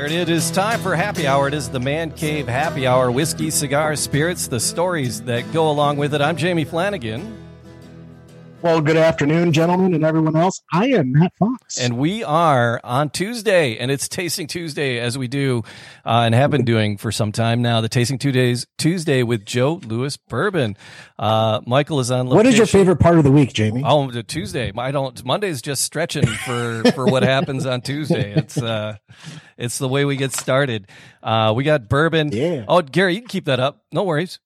There it is. It's time for happy hour. It is the Man Cave Happy Hour. Whiskey, cigars, spirits, the stories that go along with it. I'm Jamie Flanagan. Well, good afternoon, gentlemen, and everyone else. I am Matt Fox. And we are on Tuesday, and it's Tasting Tuesday, as we do uh, and have been doing for some time now. The Tasting Tuesdays Tuesday with Joe Louis Bourbon. Uh, Michael is on. Location. What is your favorite part of the week, Jamie? Oh, the Tuesday. I don't. Monday's just stretching for for what happens on Tuesday. It's uh, it's the way we get started. Uh, we got bourbon. Yeah. Oh, Gary, you can keep that up. No worries.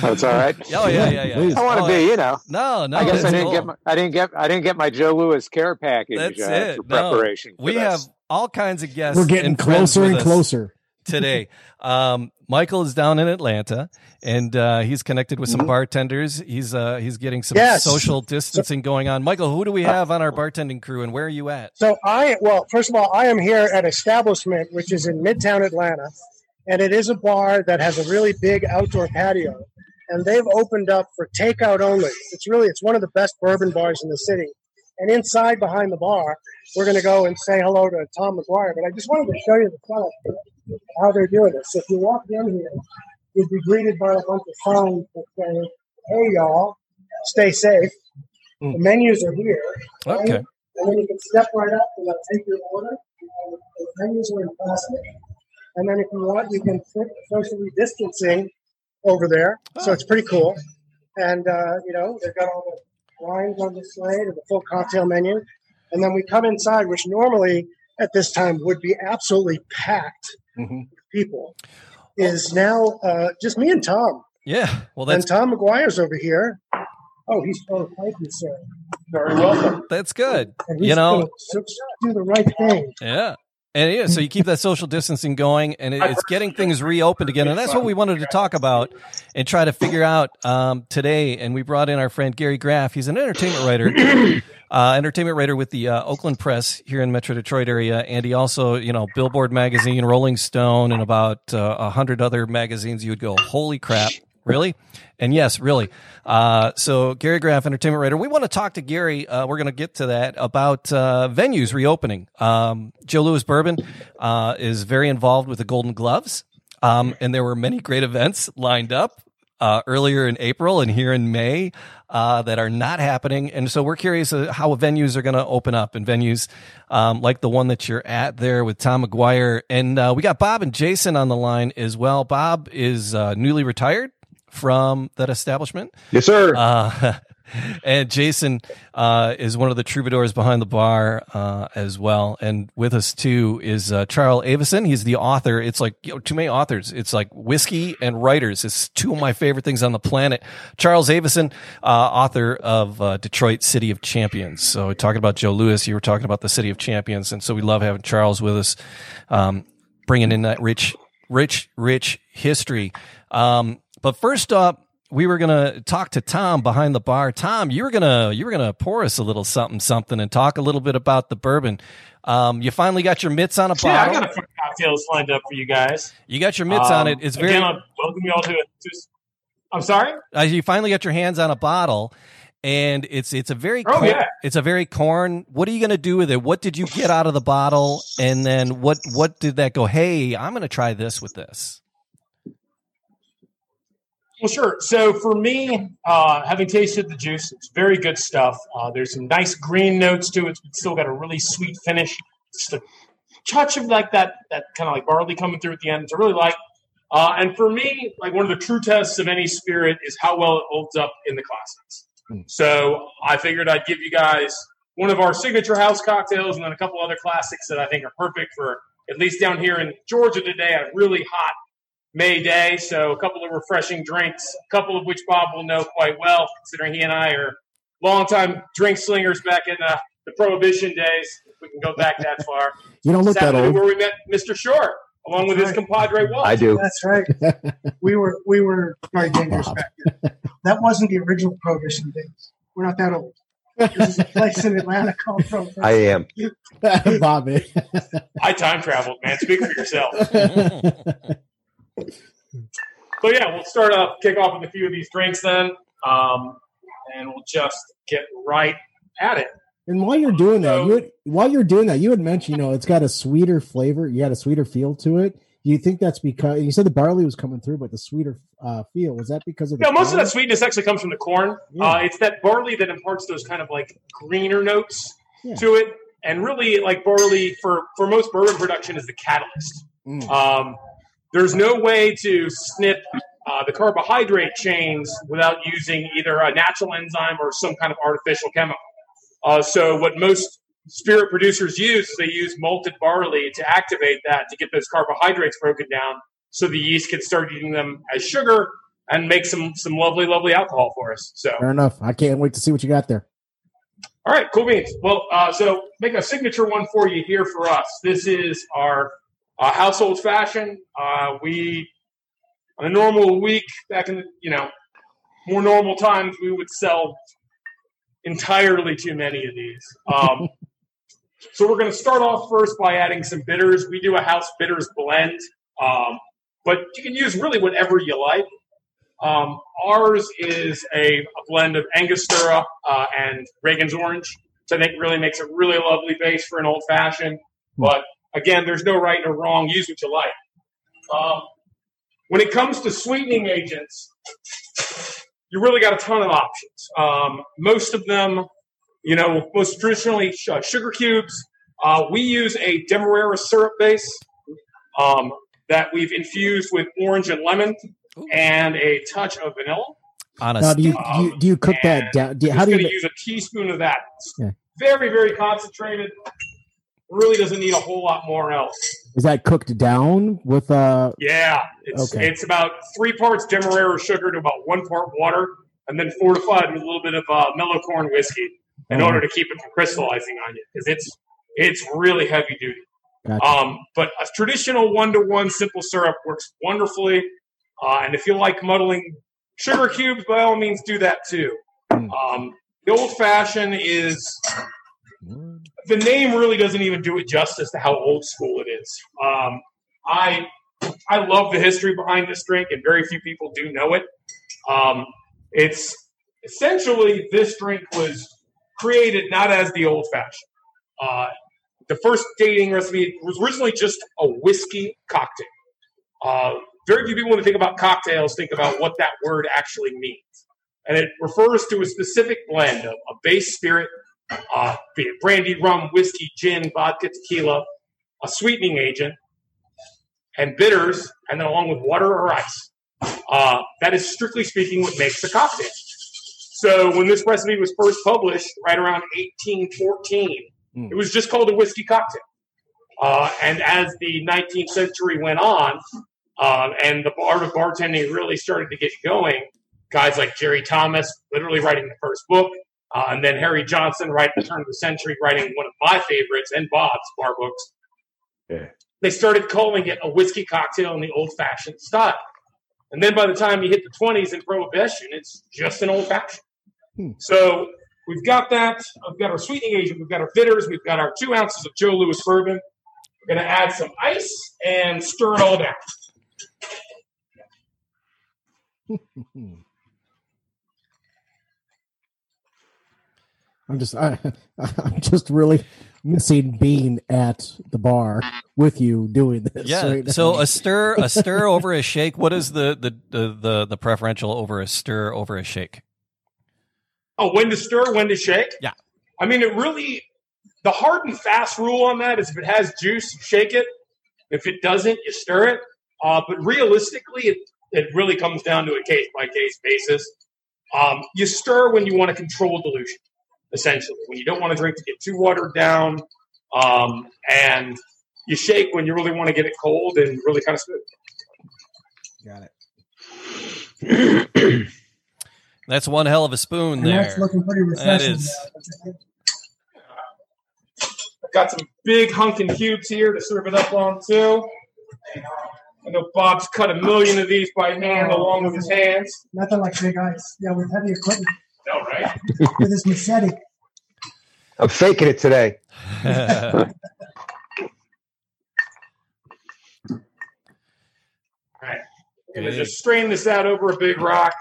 That's all right. Oh yeah, yeah, yeah. I want to Oh, be, you know. No, no. I guess I didn't cool. get my, I didn't get I didn't get my Joe Louis care package That's uh, it. for No. preparation. for we this. have all kinds of guests. We're getting and closer and closer. today. Um, Michael is down in Atlanta, and uh, he's connected with some Mm-hmm. bartenders. He's uh, he's getting some Yes. social distancing going on. Michael, who do we have on our bartending crew, and where are you at? So I well, first of all, I am here at Establishment, which is in Midtown Atlanta, and it is a bar that has a really big outdoor patio, and they've opened up for takeout only. It's really it's one of the best bourbon bars in the city. And inside behind the bar, we're going to go and say hello to Tom McGuire. But I just wanted to show you the setup, how they're doing this. So if you walk in here, you'll be greeted by a bunch of signs that say, "Hey y'all, stay safe." Hmm. The menus are here. Okay. And then you can step right up and they'll take your order. And the menus are in plastic. And then if you want, you can sit socially distancing over there. So it's pretty cool. And, uh, you know, they've got all the wines on the display and the full cocktail menu. And then we come inside, which normally at this time would be absolutely packed Mhm. with people, is now uh, just me and Tom. Yeah. Well, And Tom McGuire's over here. Oh, he's oh, thank you, sir. Very welcome. that's good. You know. do the right thing. Yeah. And yeah, so you keep that social distancing going, and it, it's getting things reopened again, and that's what we wanted to talk about and try to figure out um, today. And we brought in our friend Gary Graff. He's an entertainment writer, uh, entertainment writer with the uh, Oakland Press here in Metro Detroit area, and he also, you know, Billboard magazine, Rolling Stone, and about uh, a hundred other magazines. You would go, holy crap, really? And yes, really. Uh, so Gary Graff, entertainment writer. We want to talk to Gary. Uh, we're going to get to that about uh, venues reopening. Um, Joe Louis Bourbon uh, is very involved with the Golden Gloves, um, and there were many great events lined up uh, earlier in April and here in May uh, that are not happening. And so we're curious how venues are going to open up and venues um, like the one that you're at there with Tom McGuire. And uh, we got Bob and Jason on the line as well. Bob is uh, newly retired from that establishment. Yes, sir. Uh, and Jason uh, is one of the troubadours behind the bar uh, as well. And with us too is uh, Charles Avison. He's the author. It's like you know, too many authors. It's like whiskey and writers. It's two of my favorite things on the planet. Charles Avison, uh, author of uh, Detroit City of Champions. So talking about Joe Louis, you were talking about the City of Champions, and so we love having Charles with us, um, bringing in that rich, rich, rich history. Um, but first up, we were gonna talk to Tom behind the bar. Tom, you were gonna you were gonna pour us a little something something and talk a little bit about the bourbon. Um, you finally got your mitts on a bottle. Yeah, I got a few cocktails lined up for you guys. you got your mitts on Um, it. It's very. Again, welcome you all to it. Just- I'm sorry. uh, you finally got your hands on a bottle, and it's it's a very Oh, corn, yeah. it's a very corn. What are you gonna do with it? What did you get out of the bottle, and then what what did that go? Hey, I'm gonna try this with this. Well, sure. So for me, uh, having tasted the juice, it's very good stuff. Uh, there's some nice green notes to it. It's still got a really sweet finish. Just a touch of like that that kind of like barley coming through at the end. Which I really like. Uh, and for me, like one of the true tests of any spirit is how well it holds up in the classics. So I figured I'd give you guys one of our signature house cocktails and then a couple other classics that I think are perfect for at least down here in Georgia today, a really hot May Day. So a couple of refreshing drinks, a couple of which Bob will know quite well, considering he and I are longtime drink slingers back in uh, the Prohibition days. If we can go back that far. You don't look This that old. Where we met Mr. Short, along with his compadre Walt. I do. That's right. We were we were very dangerous Bob. back then. That wasn't the original Prohibition days. We're not that old. This is a place in Atlanta called Prohibition. I am. Bobby. I time traveled, man. Speak for yourself. So yeah, we'll start off, kick off with a few of these drinks then, um, and we'll just get right at it. and while you're doing that, you had, while you're doing that, you had mentioned, you know, it's got a sweeter flavor. You got a sweeter feel to it. Do you think that's because you said the barley was coming through, but the sweeter uh, feel was that because of the Yeah, most of that sweetness actually comes from the corn. Yeah. Uh, it's that barley that imparts those kind of like greener notes Yeah. to it, and really like barley for for most bourbon production is the catalyst. Mm. Um, there's no way to snip uh, the carbohydrate chains without using either a natural enzyme or some kind of artificial chemical. Uh, so, what most spirit producers use is they use malted barley to activate that to get those carbohydrates broken down, so the yeast can start using them as sugar and make some some lovely, lovely alcohol for us. So, Fair enough. I can't wait to see what you got there. all right, cool beans. Well, uh, so make a signature one for you here for us. This is our uh, household fashion. Uh, we, on a normal week, back in you know more normal times, we would sell entirely too many of these. Um, so we're going to start off first by adding some bitters. We do a house bitters blend, um, but you can use really whatever you like. Um, ours is a, a blend of Angostura uh, and Regans' Orange, which I think really makes a really lovely base for an old fashioned. But again, there's no right or wrong. Use what you like. Um, when it comes to sweetening agents, you really got a ton of options. Um, most of them, you know, most traditionally uh, sugar cubes. Uh, we use a Demerara syrup base um, that we've infused with orange and lemon Ooh. and a touch of vanilla. On a Now, do you, do you do you cook that down? Do you, how do you? use a teaspoon of that. Yeah. Very, very concentrated. Really doesn't need a whole lot more else. Is that cooked down with uh? Yeah, it's Okay. it's about three parts Demerara sugar to about one part water, and then fortified with a little bit of uh, mellow corn whiskey in Oh. order to keep it from crystallizing on you because it's it's really heavy duty. Gotcha. Um, but a traditional one to one simple syrup works wonderfully, uh, and if you like muddling sugar cubes, by all means do that too. Mm. Um, the old fashioned is the name really doesn't even do it justice to how old school it is. Um, I I love the history behind this drink, and very few people do know it. Um, it's essentially this drink was created not as the old fashioned. Uh, the first dating recipe was originally just a whiskey cocktail. Uh, very few people, when they think about cocktails, think about what that word actually means. And it refers to a specific blend of a base spirit, uh, be it brandy, rum, whiskey, gin, vodka, tequila, a sweetening agent, and bitters, and then along with water or ice. Uh, that is strictly speaking what makes the cocktail. So when this recipe was first published, right around 1814, Mm. it was just called a whiskey cocktail. Uh, and as the 19th century went on, um, and the art of bartending really started to get going, guys like Jerry Thomas, literally writing the first book, uh, and then Harry Johnson, right at the turn of the century, writing one of my favorites and Bob's bar books. Yeah. They started calling it a whiskey cocktail in the old fashioned style. And then by the time you hit the 20s in Prohibition, it's just an old fashioned. Hmm. So we've got that. We've got our sweetening agent. We've got our bitters. We've got our two ounces of Joe Louis bourbon. We're going to add some ice and stir it all down. I'm just I, I'm just really missing being at the bar with you doing this. Yeah. right. So a stir, a stir over a shake. What is the the the the, the preferential over a stir over a shake? Oh, when to stir, when to shake? Yeah. I mean, it really, the hard and fast rule on that is if it has juice, you shake it. If it doesn't, you stir it. Uh, but realistically, it, it really comes down to a case by case basis. Um, you stir when you want to control dilution, essentially, when you don't want to drink to get too watered down. Um, and you shake when you really want to get it cold and really kind of smooth. got it. That's one hell of a spoon And there. that's looking pretty That refreshing. I've got some big hunkin' cubes here to serve it up on too. I know Bob's cut a million of these by hand along with his hands. Nothing like big ice. Yeah, with heavy equipment, No, right? with his machete. I'm faking it today. All right. I'm gonna just strain this out over a big rock.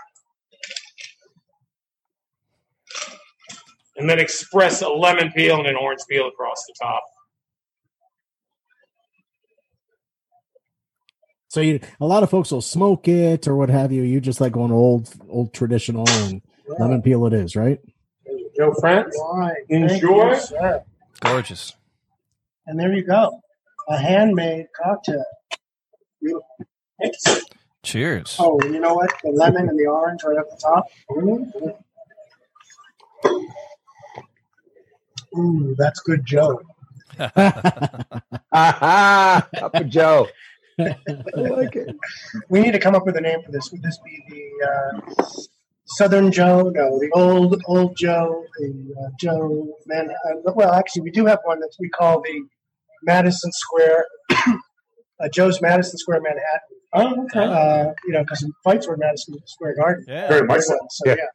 And then express a lemon peel and an orange peel across the top. So you, a lot of folks will smoke it or what have you. You just like going old, old traditional and lemon peel it is, right? Joe France. Right. Enjoy. you. Gorgeous. And there you go. A handmade cocktail. Beautiful. Cheers. Oh, and you know what? The lemon and the orange right up the top. Mm. Ooh, that's good Joe. Aha! Up with Joe. I like it. We need to come up with a name for this. Would this be the uh, Southern Joe? No, the old old Joe, the uh, Joe Man. Uh, well, actually, we do have one that we call the Madison Square, uh, Joe's Madison Square Manhattan. Oh, okay. Uh, you know, because the fights were Madison Square Garden. Yeah. Very much so. So, yeah. Yeah.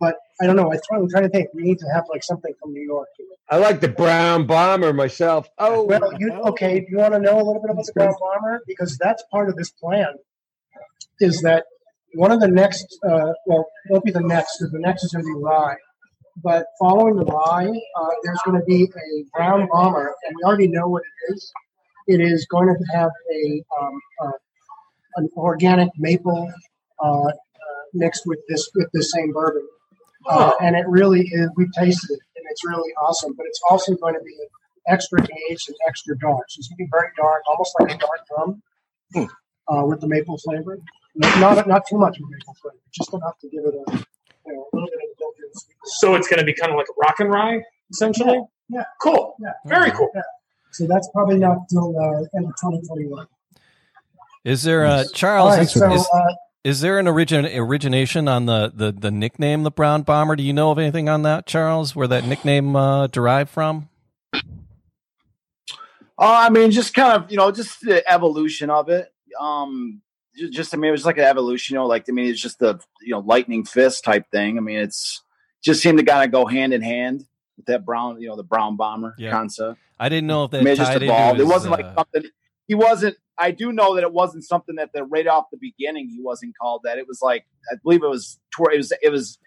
But I don't know. I try, I'm trying to think. We need to have like something from New York. I like the brown bomber myself. Oh, Well, you okay? Do you want to know a little bit about the brown bomber? Because that's part of this plan. Is that one of the next? Uh, well, won't be the next. 'cause The next is going to be rye. But following the rye, uh, there's going to be a brown bomber, and we already know what it is. It is going to have a um, uh, an organic maple uh, uh, mixed with this with the same bourbon, uh, and it really is. We've tasted it, and it's really awesome. But it's also going to be extra aged and extra dark. So it's going to be very dark, almost like a dark rum, uh, with the maple flavor. Not not too much of maple flavor, just enough to give it a you know a little bit of built-in. So it's going to be kind of like a rock and rye, essentially. Yeah. Cool. Yeah. Very cool. So that's probably not till uh, end of 2021. Is there uh, All Charles? right, is, so is, uh, is there an origin origination on the, the the nickname the Brown Bomber? Do you know of anything on that, Charles? Where that nickname uh, derived from? Oh, I mean, just kind of, you know, just the evolution of it. Um, ju- just, I mean, it was like an evolution, you know, like, I mean, it's just the, you know, lightning fist type thing. I mean, it's just seemed to kind of go hand in hand with that brown, you know, the brown bomber Yeah. concept. I didn't know if that I mean, it just evolved. into It wasn't like uh, something, he wasn't, I do know that it wasn't something that the right off the beginning, he wasn't called that. It was like, I believe it was, it was, it was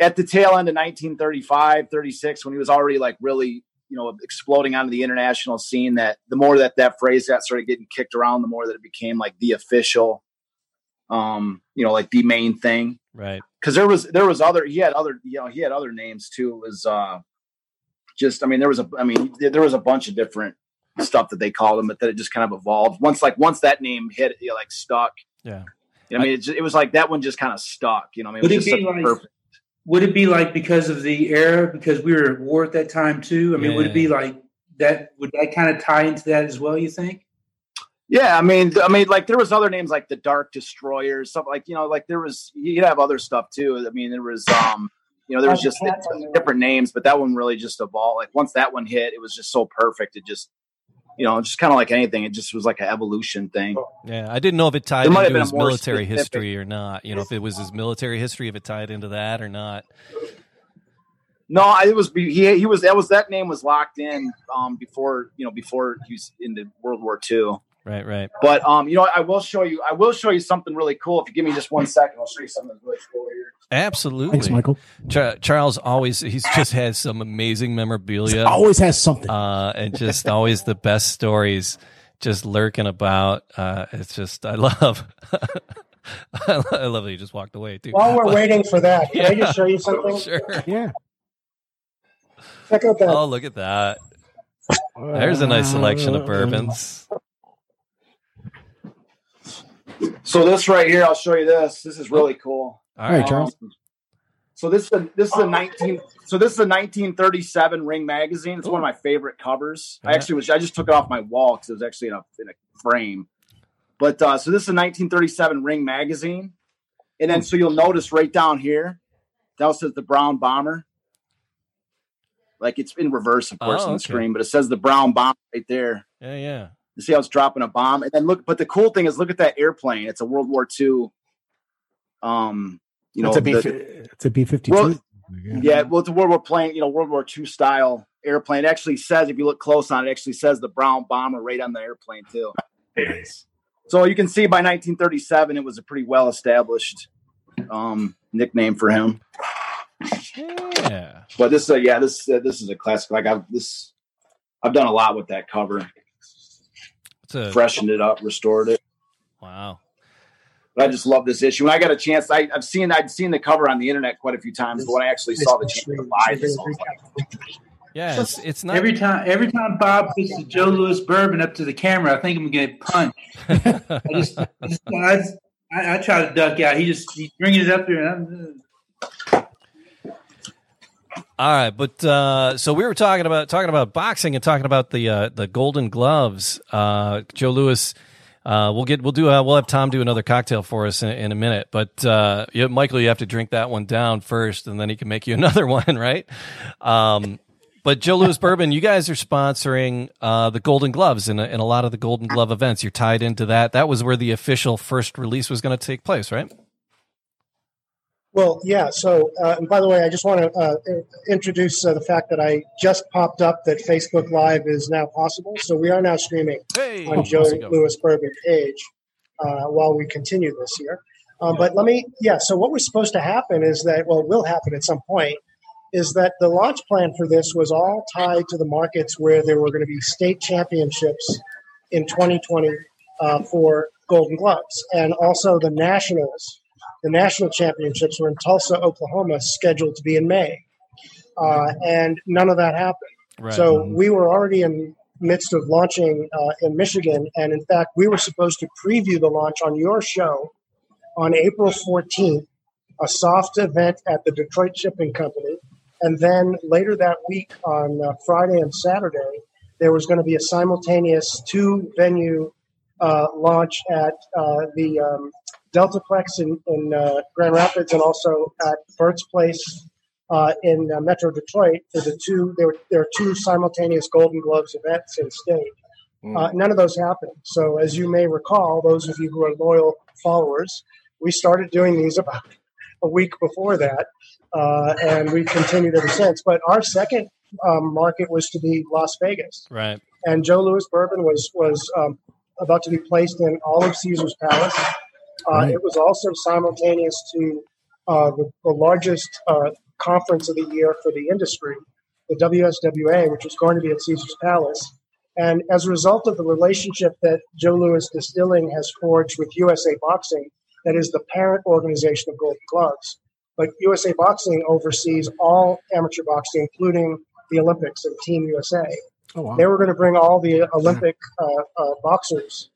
at the tail end of 1935, 36, when he was already like really, you know, exploding onto the international scene that the more that that phrase got started getting kicked around, the more that it became like the official, um, you know, like the main thing. right. Cause there was, there was other, he had other, you know, he had other names too. It was, uh, just, I mean, there was a, I mean, there there was a bunch of different stuff that they called him, but that it just kind of evolved. Once, like, once that name hit, you know, like stuck. Yeah. I mean, it, just, it was like that one just kind of stuck. You know, I mean, it it was just be like- perfect. Would it be like because of the era, because we were at war at that time too? I mean, would it be like that? Would that kind of tie into that as well? You think? Yeah, I mean, I mean, like there was other names like the Dark Destroyers, stuff like you know, like there was you'd have other stuff too. I mean, there was um, you know, there was just cats on there. different names, but that one really just evolved. Like once that one hit, it was just so perfect. It just, you know, just kind of like anything. It just was like an evolution thing. Yeah, I didn't know if it tied have into his military specific- history or not. You know, if it was his military history, if it tied into that or not. No, it was he. He was that was that name was locked in um before you know before he was into World War II. Right, right. But um, you know, I will show you. I will show you something really cool. If you give me just one second, I'll show you something really cool here. Absolutely. Thanks, Michael. Char- Charles always he's just has some amazing memorabilia. Always has something. uh, and just always the best stories just lurking about. Uh, it's just I love. I love that you just walked away too. while we're But- waiting for that, can I just show you something? Sure. yeah. Check out that. Oh, look at that! There's a nice selection of bourbons. So this right here, I'll show you this. This is really cool. All All right, right, Charles. Um, so this is a, this is a 19 so this is a 1937 Ring magazine. It's one of my favorite covers. I actually was I just took it off my wall because it was actually in a in a frame. But uh, so this is a 1937 Ring magazine, and then so you'll notice right down here, that says the Brown Bomber. Like it's in reverse, of course, Oh, on the okay. screen, but it says the brown bomb right there. Yeah, yeah. You see how it's dropping a bomb, and then look. But the cool thing is, look at that airplane. It's a World War II. Um, you know, it's a B. the- It's a B fifty yeah, well, it's a World War plane, you know, World War II style airplane. It actually says, if you look close on it, it actually says the brown bomber right on the airplane too. So you can see by 1937, it was a pretty well established um, nickname for him. Yeah. But this, uh, yeah, this uh, this is a classic. Like I've this, I've done a lot with that cover, It's a, freshened it up, restored it. wow. But I just love this issue. When I got a chance, I, I've seen I'd seen the cover on the internet quite a few times, but when I actually saw the chance to buy this, was Yeah, it's, it's not. Every time, every time Bob puts the Joe Louis bourbon up to the camera, I think I'm gonna get punched. I just, I, just, I, just- I, I try to duck out. He just he's bringing it up there, and I'm, All right, but uh, so we were talking about talking about boxing and talking about the uh, the Golden Gloves. Uh, Joe Louis, uh, we'll get we'll do uh, we'll have Tom do another cocktail for us in, in a minute. But uh, you, Michael, you have to drink that one down first, and then he can make you another one, right? Um, but Joe Louis Bourbon, you guys are sponsoring uh, the Golden Gloves in a, in a lot of the Golden Glove events. You're tied into that. That was where the official first release was going to take place, right? Well, yeah. So, uh, and by the way, I just want to uh, introduce uh, the fact that I just popped up that Facebook Live is now possible. So we are now streaming Hey, on Joe it going? Louis Bourbon page uh, while we continue this here. Um, but let me, yeah. So what was supposed to happen is that, well, will happen at some point, is that the launch plan for this was all tied to the markets where there were going to be state championships in 2020 uh, for Golden Gloves, and also the nationals. The national championships were in Tulsa, Oklahoma, scheduled to be in May, uh, and none of that happened. Right. So we were already in midst of launching uh, in Michigan, and in fact, we were supposed to preview the launch on your show on April 14th, a soft event at the Detroit Shipping Company, and then later that week on uh, Friday and Saturday, there was going to be a simultaneous two-venue uh, launch at uh, the um, Deltaplex in, in uh, Grand Rapids and also at Burt's Place uh, in uh, Metro Detroit for the two. There were there are two simultaneous Golden Gloves events in state. Uh, none of those happened. So, as you may recall, those of you who are loyal followers, we started doing these about a week before that, uh, and we've continued ever since. But our second um, market was to be Las Vegas right. and Joe Louis Bourbon was was um, about to be placed in all of Caesar's Palace. Uh, Right. It was also simultaneous to uh, the, the largest uh, conference of the year for the industry, the WSWA, which was going to be at Caesar's Palace. And as a result of the relationship that Joe Louis Distilling has forged with USA Boxing, that is the parent organization of Golden Gloves, but USA Boxing oversees all amateur boxing, including the Olympics and Team USA Oh wow. they were going to bring all the Olympic uh, uh, boxers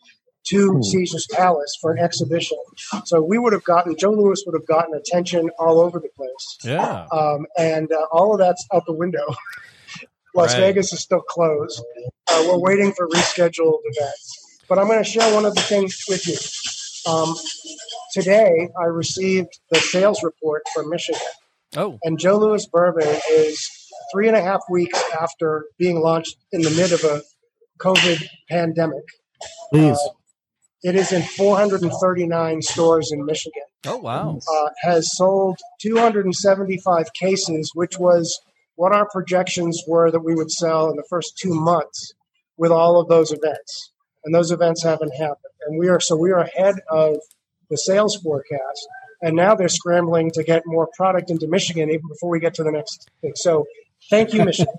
to. Caesar's Palace for an exhibition. So we would have gotten Joe Louis would have gotten attention all over the place, Yeah. um, and uh, all of that's out the window. Las Right. Vegas is still closed. Uh, we're waiting for rescheduled events, but I'm going to share one of the things with you. Um, today, I received the sales report from Michigan. Oh, And Joe Louis Bourbon is three and a half weeks after being launched in the mid of a COVID pandemic. Please. Uh, it is in 439 stores in Michigan. oh, wow. Uh, has sold 275 cases, which was what our projections were that we would sell in the first two months with all of those events. And those events haven't happened. And we are so we are ahead of the sales forecast. And now they're scrambling to get more product into Michigan even before we get to the next thing. So thank you, Michigan.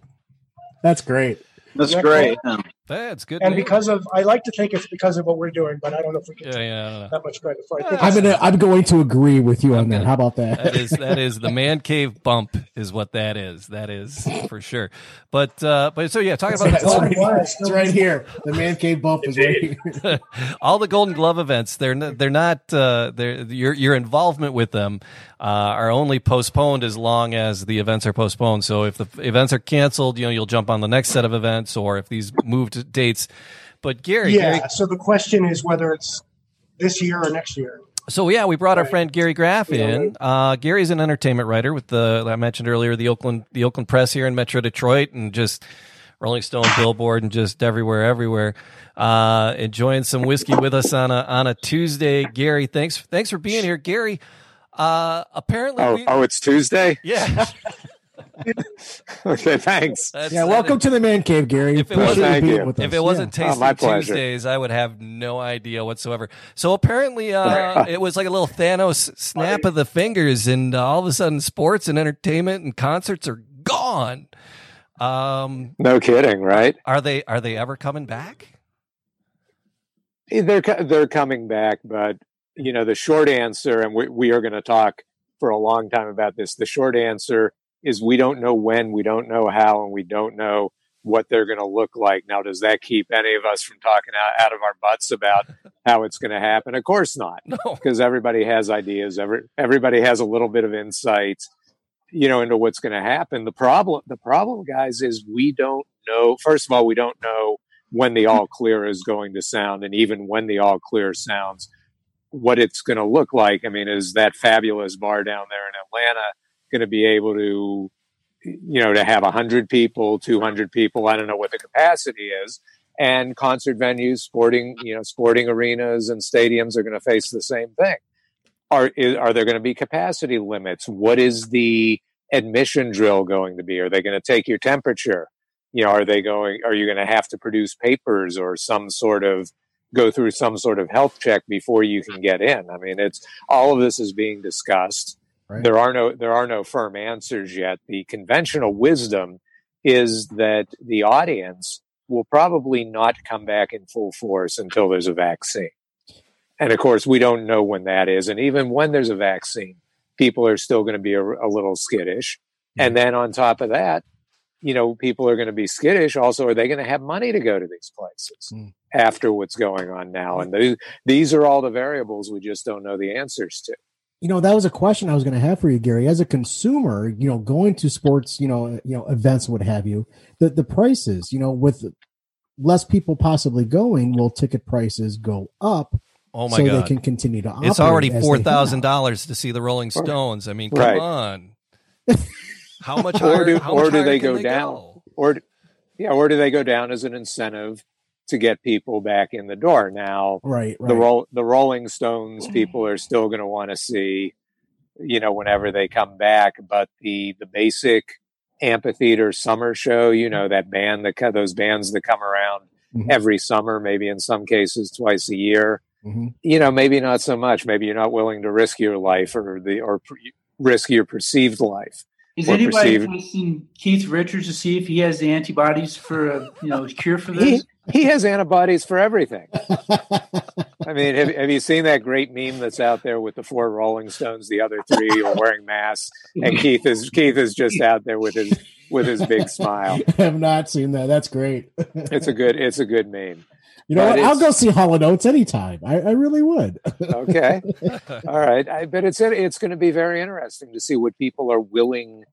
That's great. That's Yeah, great. Yeah. That's good. and news. because of I like to think it's because of what we're doing, but I don't know if we get yeah, yeah, I don't know. that much credit for it. I think I'm gonna. I'm going to agree with you on that. How about that? that is that is the man cave bump is what that is. That is for sure. But uh but so yeah, talking about It's right, it's right here. The man cave bump is right here. all the Golden Glove events. They're they're not uh, they're your your involvement with them uh, are only postponed as long as the events are postponed. So if the events are canceled, you know you'll jump on the next set of events, or if these moved dates. But Gary, yeah. Gary So the question is whether it's this year or next year. So yeah, we brought our friend Gary Graff in. Uh, Gary is an entertainment writer with the I mentioned earlier the Oakland the Oakland Press here in Metro Detroit, and just Rolling Stone, Billboard, and just everywhere, everywhere. Uh, enjoying some whiskey with us on a on a Tuesday. Gary, thanks thanks for being here, Gary. Uh, apparently, Oh, we, oh, it's Tuesday. yeah. okay, thanks. That's- Yeah, welcome to the man cave, Gary. If it wasn't- Thank being you. If it wasn't Yeah. Oh, Tasting my pleasure. Tuesdays, I would have no idea whatsoever. So apparently, uh, it was like a little Thanos snap of the fingers, and uh, all of a sudden, sports and entertainment and concerts are gone. Um, No kidding, right? are they are they ever coming back? They're they're coming back, but you know the short answer, and we, we are going to talk for a long time about this. The short answer is we don't know when, we don't know how, and we don't know what they're going to look like. Now, does that keep any of us from talking out, out of our butts about how it's going to happen? Of course not. No. because everybody has ideas. Every everybody has a little bit of insight, you know, into what's going to happen. The problem, the problem, guys, is we don't know. First of all, we don't know when the all clear is going to sound, and even when the all clear sounds, what it's going to look like. I mean, is that fabulous bar down there in Atlanta going to be able to, you know, to have hundred people, two hundred people? I don't know what the capacity is and concert venues, sporting, you know, sporting arenas and stadiums are going to face the same thing. Are are there going to be capacity limits? What is the admission drill going to be? Are they going to take your temperature? You know, are they going? Are you going to have to produce papers or some sort of go through some sort of health check before you can get in? I mean, it's all of this is being discussed. Right. There are no there are no firm answers yet. The conventional wisdom is that the audience will probably not come back in full force until there's a vaccine. And of course, we don't know when that is. And even when there's a vaccine, people are still going to be a, a little skittish. And then on top of that, you know, people are going to be skittish. Also, are they going to have money to go to these places Mm. after what's going on now? And these are all the variables we just don't know the answers to. You know, that was a question I was going to have for you, Gary. As a consumer, you know, going to sports, you know, you know, events, what have you, the the prices, you know, with less people possibly going, will ticket prices go up? Oh my god so god! they can continue to. it's already as they four have. thousand dollars to see the Rolling Stones. I mean, come Right. on. How much Or do- how or much do higher they can go down? Or, yeah, or do they go down as an incentive to get people back in the door? Now, Right, right. the roll the Rolling Stones people are still going to want to see, you know, whenever they come back. But the the basic amphitheater summer show, you know, that band that co- those bands that come around Mhm. every summer, maybe in some cases twice a year. Mhm. You know, maybe not so much. Maybe you're not willing to risk your life or the or pre- risk your perceived life. Is anybody perceived- testing Keith Richards to see if he has the antibodies for a you know cure for this? he has antibodies for everything. I mean, have, have you seen that great meme that's out there with the four Rolling Stones? The other three are wearing masks, and Keith is Keith is just out there with his with his big smile. I have not seen that. That's great. It's a good it's a good meme. You know But what? I'll go see Hall & Oates anytime. I, I really would. Okay, all right. I bet it's it's going to be very interesting to see what people are willing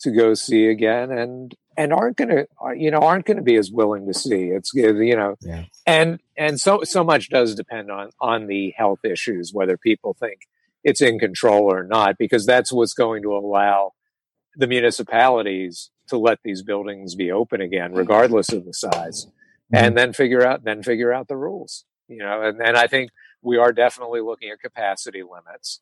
to go see again, and and aren't going to uh, you know aren't going to be as willing to see. It's uh, you know Yeah. and and so so much does depend on on the health issues whether people think it's in control or not because that's what's going to allow the municipalities to let these buildings be open again mm-hmm. regardless of the size and mm-hmm. then figure out then figure out the rules you know and, and i think we are definitely looking at capacity limits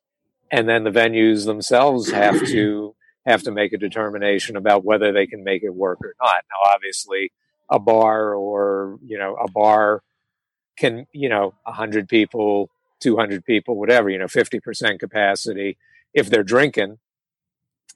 and then the venues themselves have to have to make a determination about whether they can make it work or not now obviously a bar or you know a bar can you know 100 people 200 people whatever you know 50% capacity if they're drinking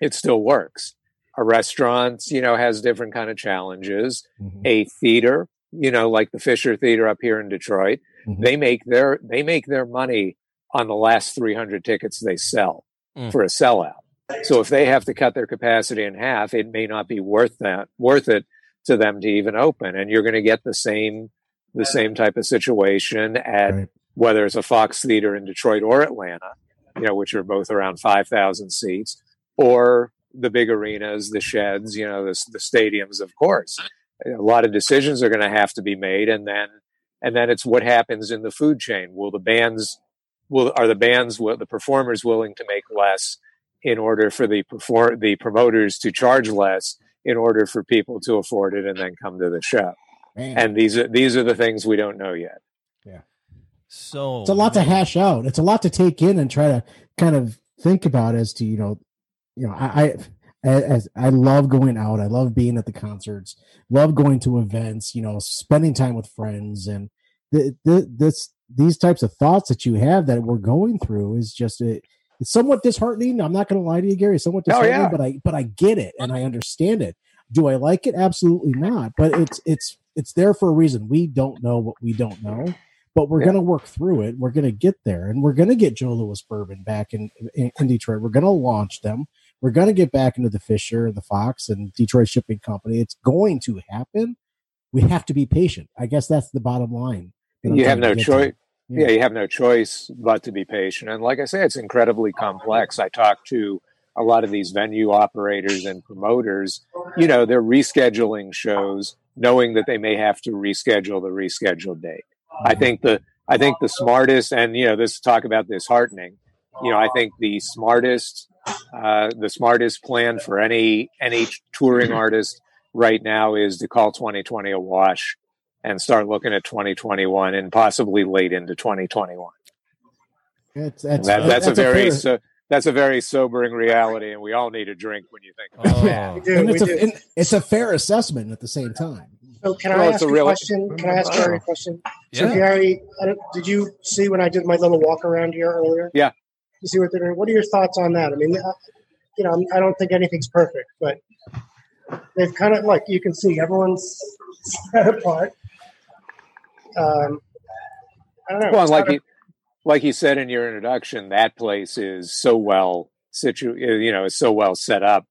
it still works a restaurant you know has different kind of challenges Mhm. a theater you know like the fisher theater up here in detroit Mhm. they make their they make their money on the last 300 tickets they sell Mm. for a sellout so if they have to cut their capacity in half it may not be worth that worth it to them to even open. And you're going to get the same the same type of situation at Right. whether it's a fox theater in detroit or atlanta you know which are both around 5000 seats or the big arenas the sheds you know the, the stadiums of course. A lot of decisions are going to have to be made and then and then it's what happens in the food chain. Will the bands will are the bands will the performers willing to make less in order for the perform the promoters to charge less in order for people to afford it and then come to the show. Man. And these are these are the things we don't know yet. Yeah. So it's a lot to hash out. It's a lot to take in and try to kind of think about as to you know, you know, I, I as I love going out. I love being at the concerts. Love going to events. You know, spending time with friends and the, the, this these types of thoughts that you have that we're going through is just a, it's somewhat disheartening. I'm not going to lie to you, Gary. It's somewhat Oh, disheartening, yeah. but I but I get it and I understand it. Do I like it? Absolutely not. But it's it's it's there for a reason. We don't know what we don't know, but we're Yeah. going to work through it. We're going to get there, and we're going to get Joe Louis Bourbon back in, in in Detroit. We're going to launch them. We're going to get back into the Fisher and the Fox and Detroit Shipping Company. It's going to happen. We have to be patient. I guess that's the bottom line. You have no choice. to. Yeah. Yeah. you have no choice but to be patient. And like I say, it's incredibly complex. I talk to a lot of these venue operators and promoters. You know, they're rescheduling shows, knowing that they may have to reschedule the rescheduled date. I think the I think the smartest, and you know, this talk about disheartening. You know, I think the smartest, uh, the smartest plan for any any touring artist right now is to call 2020 a wash and start looking at 2021 and possibly late into 2021. It's, that's, that, that's, a very fair- so, that's a very sobering reality, and we all need a drink when you think about that. Oh. We do, it's, a, it's a fair assessment at the same time. So can Well, I ask a a real- question? Can I ask Gary a question? So Gary, I don't, did you see when I did my little walk around here earlier? Yeah. You see what they're doing? What are your thoughts on that? I mean, uh, you know, I don't think anything's perfect, but they've kind of like you can see everyone's spread apart. Um, I don't know. Well, like you, like you said in your introduction, that place is so well situ, you know, is so well set up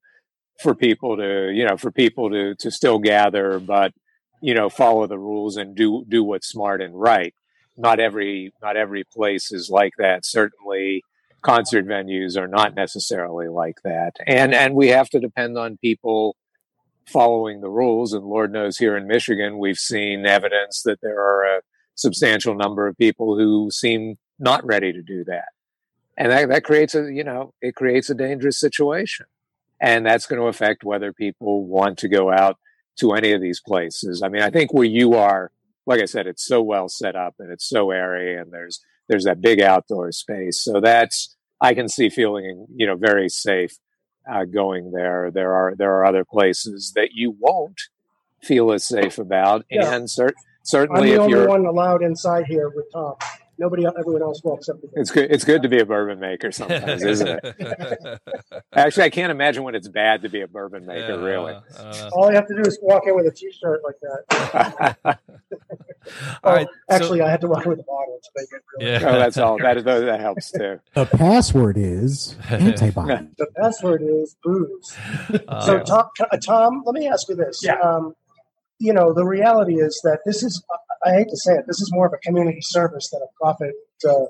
for people to, you know, for people to to still gather, but you know, follow the rules and do do what's smart and right. Not every not every place is like that. Certainly, concert venues are not necessarily like that, and and we have to depend on people following the rules. And Lord knows, here in Michigan, we've seen evidence that there are a substantial number of people who seem not ready to do that. And that, that creates a, you know, it creates a dangerous situation. And that's going to affect whether people want to go out to any of these places. I mean, I think where you are, like I said, it's so well set up and it's so airy and there's, there's that big outdoor space. So that's, I can see feeling, you know, very safe uh, going there. There are, there are other places that you won't feel as safe about. Yeah. And cer- I'm certainly the if only you're, one allowed inside here with Tom. Nobody, everyone else will except me. It's good. It's good to be a bourbon maker sometimes, isn't it? Actually, I can't imagine when it's bad to be a bourbon maker. really. Uh, All you have to do is walk in with a T-shirt like that. all Oh, right. so- actually, I had to walk in with a bottle to make it. Really. Yeah. oh, that's all. That that helps too. The password is antibody. The password is booze. Uh, So, Tom, uh, Tom, let me ask you this. Yeah. Um, you know, the reality is that this is, I hate to say it, this is more of a community service than a profit uh,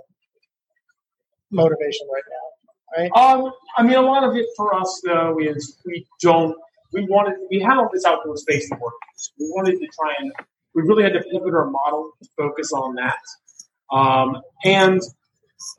motivation right now, right? Um, I mean, a lot of it for us though is we don't. We wanted. We had all this outdoor space to work. We wanted to try and. We really had to pivot our model to focus on that. Um, and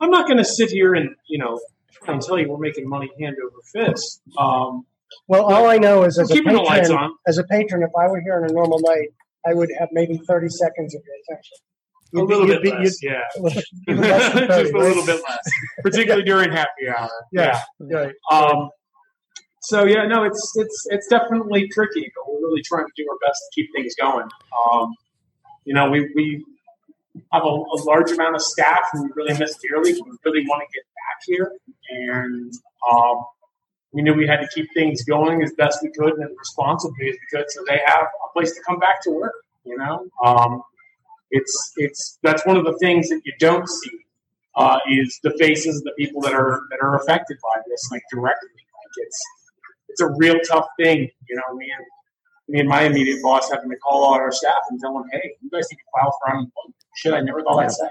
I'm not going to sit here and you know try and tell you we're making money hand over fist. Um, Well, all I know is as a keeping the lights patron, on. as a patron, if I were here on a normal night, I would have maybe 30 seconds of your attention. A You'd be- little you'd bit be- less, yeah. less 30, Just a right? little bit less, particularly during happy hour. Yeah, right. Um, so yeah, no, it's it's it's definitely tricky, but we're really trying to do our best to keep things going. Um, you know, we we have a, a large amount of staff who we really miss dearly. We really want to get back here, and um, we knew we had to keep things going as best we could and as responsibly as we could, so they have a place to come back to work. You know, um, it's it's that's one of the things that you don't see uh, is the faces of the people that are that are affected by this, like directly. Like it's it's a real tough thing, you know. Me and me and my immediate boss having to call all our staff and tell them, "Hey, you guys need to file for unemployment." Shit, I never thought I'd say.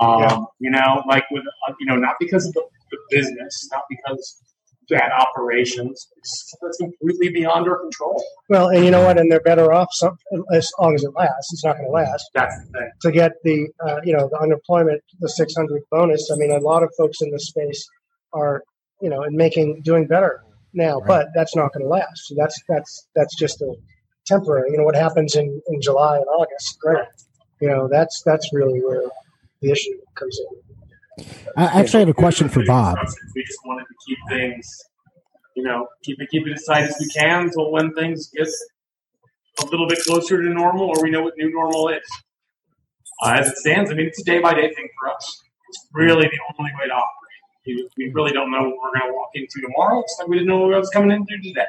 Um, You know, like with uh, you know, not because of the, the business, not because bad operations. It's, that's completely beyond our control. Well, and you know what? And they're better off some, as long as it lasts. It's not going to last. That's the thing. To get the uh, you know the unemployment, the 600 bonus. I mean, a lot of folks in this space are you know and making doing better now, but that's not going to last. So that's that's that's just a temporary. You know what happens in in July and August? Great. You know that's that's really where the issue comes in. I actually have a question for Bob. We just wanted to keep things, you know, keep it keep it as tight as we can until when things get a little bit closer to normal, or we know what new normal is. Uh, as it stands, I mean, it's a day by day thing for us. It's really the only way to operate. We, we really don't know what we're going to walk into tomorrow. It's like we didn't know what I was coming into today.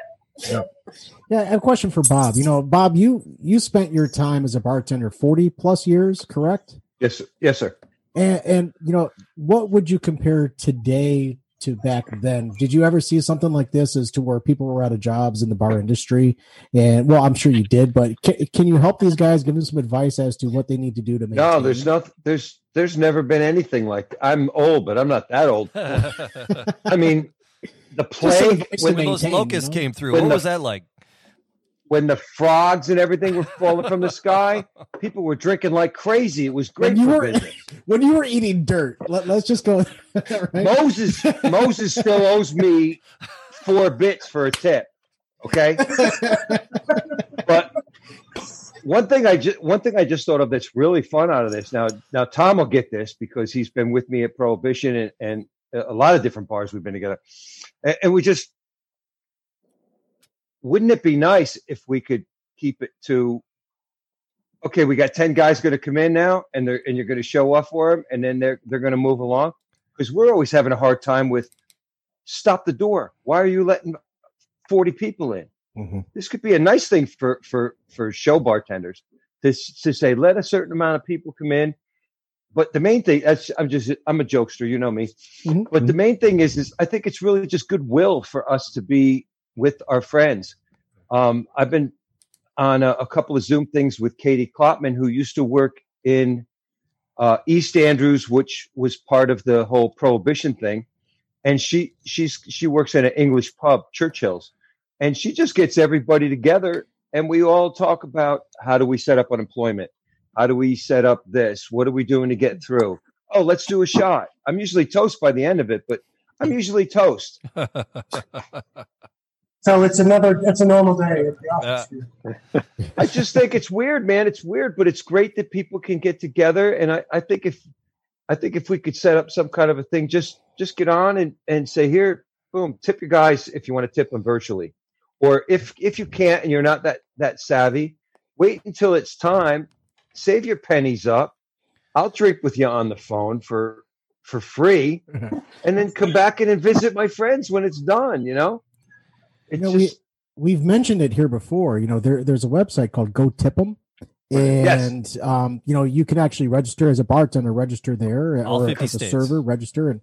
Yeah, I have a question for Bob. You know, Bob, you you spent your time as a bartender forty plus years, correct? Yes, yes, sir. And, and you know, what would you compare today to back then? Did you ever see something like this as to where people were out of jobs in the bar industry? And well, I'm sure you did, but can, can you help these guys? Give them some advice as to what they need to do to make. No, there's no, there's, there's never been anything like. I'm old, but I'm not that old. I mean, the plague when those locusts came through, what the- was that like? When the frogs and everything were falling from the sky, people were drinking like crazy. It was great When you for were business. when you were eating dirt, let, us just go. right? Moses Moses still owes me four bits for a tip. Okay, but one thing I just one thing I just thought of that's really fun out of this now. Now Tom will get this because he's been with me at Prohibition and, and a lot of different bars we've been together, and, and we just wouldn't it be nice if we could keep it to okay we got 10 guys going to come in now and they're and you're going to show off for them and then they're they're going to move along? Because we're always having a hard time with stop the door. Why are you letting 40 people in? Mm-hmm. this could be a nice thing for for for show bartenders to, to say let a certain amount of people come in. But the main thing that's i'm just i'm a jokester you know me. Mm-hmm. but the main thing is is i think it's really just goodwill for us to be with our friends. Um, i've been on a, a couple of zoom things with katie klopman who used to work in uh, east andrews which was part of the whole prohibition thing. And she she's she works at an english pub churchill's. And she just gets everybody together and we all talk about how do we set up unemployment? How do we set up this? What are we doing to get through? Oh let's do a shot. I'm usually toast by the end of it but i'm usually toast So it's another it's a normal day at the office. i just think it's weird man. It's weird but it's great that people can get together. And i, I think if i think if we could set up some kind of a thing just just get on and and say here boom tip your guys if you want to tip them virtually. Or if if you can't and you're not that that savvy wait until it's time save your pennies up. I'll drink with you on the phone for for free. And then come back in and visit my friends when it's done you know You know, we we've mentioned it here before. You know, there there's a website called Go Tip 'em, and um, you know, you can actually register as a bartender, register there, All or 50 as a states. server, register in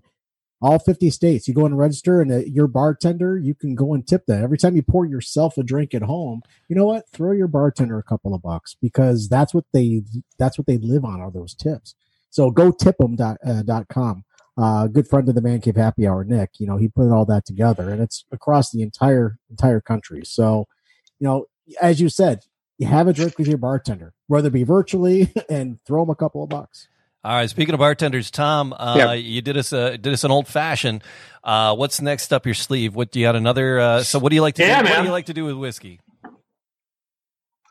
all 50 states. You go and register, and uh, your bartender, you can go and tip them every time you pour yourself a drink at home. You know what? Throw your bartender a couple of bucks because that's what they that's what they live on are those tips. So go tip them dot, uh, dot com. Uh, good friend of the Man Cave Happy Hour, Nick. You know he put all that together, and it's across the entire entire country. So, you know, as you said, you have a drink with your bartender, whether it be virtually, and throw them a couple of bucks. All right. Speaking of bartenders, Tom, uh, Yeah. you did us a did us an old fashioned. Uh, what's next up your sleeve? What do you got? Another? Uh, so, what do you like to Yeah, do? What do you like to do with whiskey?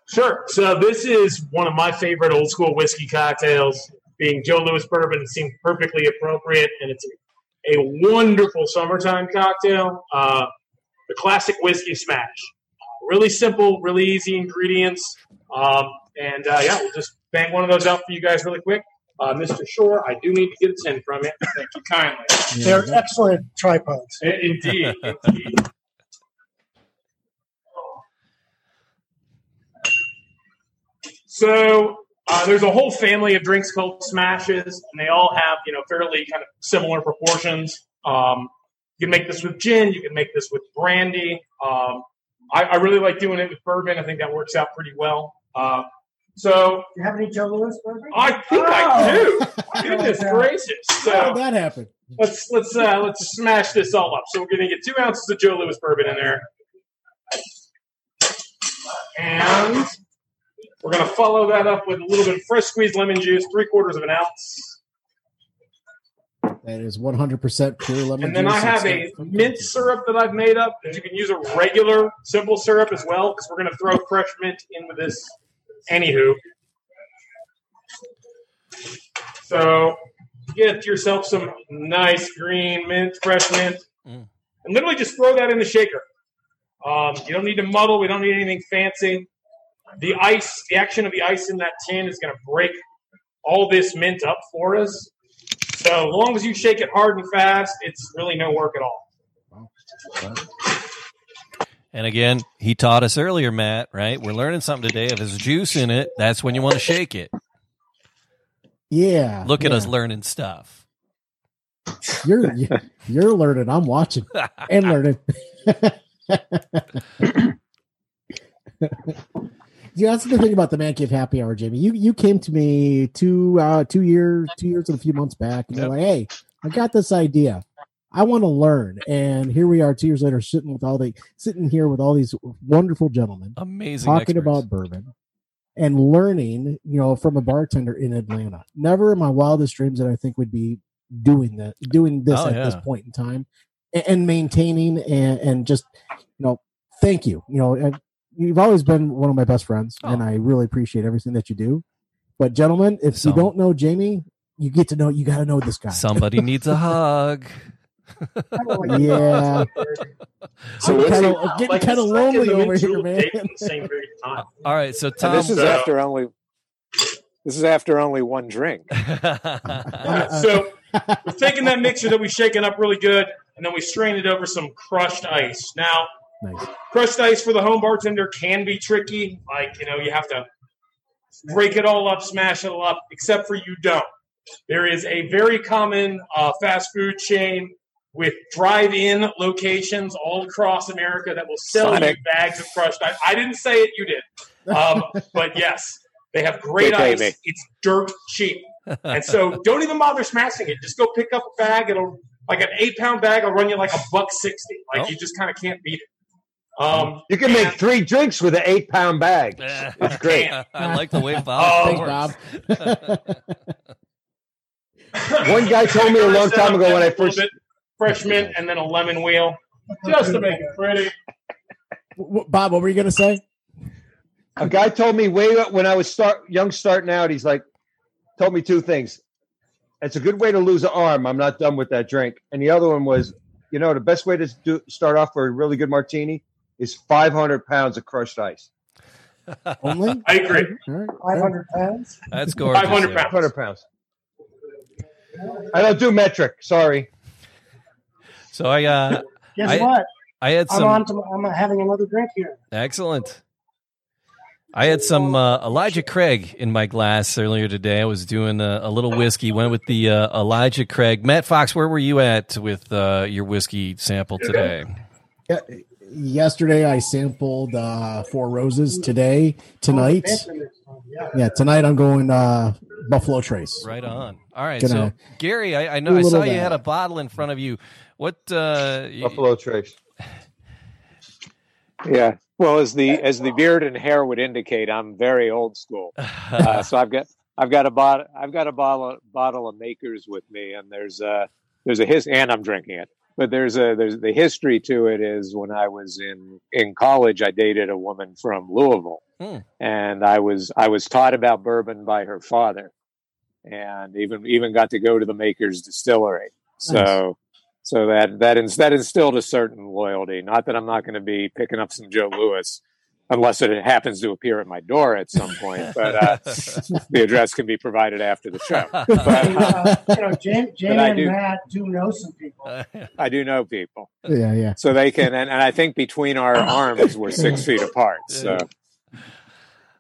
Sure. So this is one of my favorite old school whiskey cocktails. Being Joe Louis bourbon, it seemed perfectly appropriate, and it's a, a wonderful summertime cocktail. Uh, the classic whiskey smash. Really simple, really easy ingredients, um, and uh, yeah, we'll just bang one of those out for you guys really quick. Uh, Mr. Shoer, I do need to get a tin from you. Thank you kindly. They're excellent tripods. Indeed, indeed. So uh, there's a whole family of drinks called smashes, and they all have you know fairly kind of similar proportions. Um, you can make this with gin. You can make this with brandy. Um, I, I really like doing it with bourbon. I think that works out pretty well. Uh, so do you have any Joe Louis bourbon? I think I do. Goodness gracious! How did that happen? let's let's uh, let's smash this all up. So we're gonna get two ounces of Joe Louis bourbon in there, and we're gonna follow that up with a little bit of fresh squeezed lemon juice, three quarters of an ounce, That is 100% pure lemon juice. and then juice. I have a mint syrup that I've made up. That you can use a regular simple syrup as well, because we're gonna throw fresh mint in with this. Anywho, so get yourself some nice green mint, fresh mint, Mm. and literally just throw that in the shaker. Um, you don't need to muddle. We don't need anything fancy. The ice, the action of the ice in that tin is going to break all this mint up for us. So as long as you shake it hard and fast, it's really no work at all. And again, he taught us earlier, Matt, right? We're learning something today. If there's juice in it, that's when you want to shake it. Yeah. Look at us learning stuff. You're you're learning. I'm watching and learning. yeah, that's the thing about the Man Cave Happy Hour, Jamie. You you came to me two uh two years two years and a few months back, and you're like, "Hey, I got this idea. I want to learn." And here we are, two years later, sitting with all the sitting here with all these wonderful gentlemen Amazing. talking experts. about bourbon and learning, you know, from a bartender in Atlanta. Never in my wildest dreams that I think would be doing that, doing this Oh, at this point in time, and, and maintaining and, and just, you know, thank you. You know, you've always been one of my best friends, Oh. and I really appreciate everything that you do. But gentlemen, if Some- you don't know Jamie, you get to know. You got to know this guy. Somebody needs a hug. yeah. So I'm what's kind he- of getting Like kind of lonely over here, man. date in the same period of time. All right, so And this is So- uh, after only this is after only one drink. So we're taking that mixture that we've shaken up really good, and then we strain it over some crushed ice. Now, Nice. crushed ice for the home bartender can be tricky. Like, you know, you have to break it all up, smash it all up, except for you don't. There is a very common uh, fast food chain with drive-in locations all across America that will sell Sonic. you bags of crushed ice. I didn't say it, you did. Um, but yes, they have great They ice. me. It's dirt cheap. And so don't even bother smashing it. Just go pick up a bag. It'll like an eight pound bag will run you like a buck sixty. Like Oh. you just kind of can't beat it. Um, You can make three drinks with an eight pound bag. It's great. I like the way Oh, Bob. Thanks, works. Bob. One guy told me a long time ago when I first bit fresh mint and then a lemon wheel just to make it pretty. Bob, what were you going to say? a guy told me way when I was start young starting out. He's like, told me two things. It's a good way to lose an arm. I'm not done with that drink. And the other one was, you know, the best way to do, start off for a really good martini is 500 pounds of crushed ice. Only? I agree. All right. 500 pounds. That's gorgeous. 500 pounds. 500 pounds. I don't do metric. Sorry. So I, uh, Guess I- what? I had I'm on to. I'm having another drink here. excellent. I had some uh, Elijah Craig in my glass earlier today. I was doing a, a little whiskey. Went with the uh, Elijah Craig. Matt Fox, where were you at with uh, your whiskey sample today? Yeah, yesterday I sampled uh, Four Roses. Today, tonight, Yeah. yeah, tonight I'm going uh, Buffalo Trace. Right on. All right. Gonna so Gary, I, I know I saw you had a bottle in front of you. What? Uh, y- Buffalo Trace. Yeah. Well, as the as the beard and hair would indicate, I'm very old school. Uh, so I've got I've got a bottle I've got a bottle bottle of Makers with me, and there's a there's a his and I'm drinking it. But there's a there's the history to it is when I was in in college, I dated a woman from Louisville, Hmm. and I was I was taught about bourbon by her father, and even even got to go to the Makers distillery. So. So that that that instilled a certain loyalty. Not that I'm not going to be picking up some Joe Louis, unless it happens to appear at my door at some point. But uh, the address can be provided after the show. But Uh, you know, Jamie, Jamie I and do- Matt do know some people. I do know people, Yeah, yeah. so they can. And, and I think between our arms, we're six feet apart. So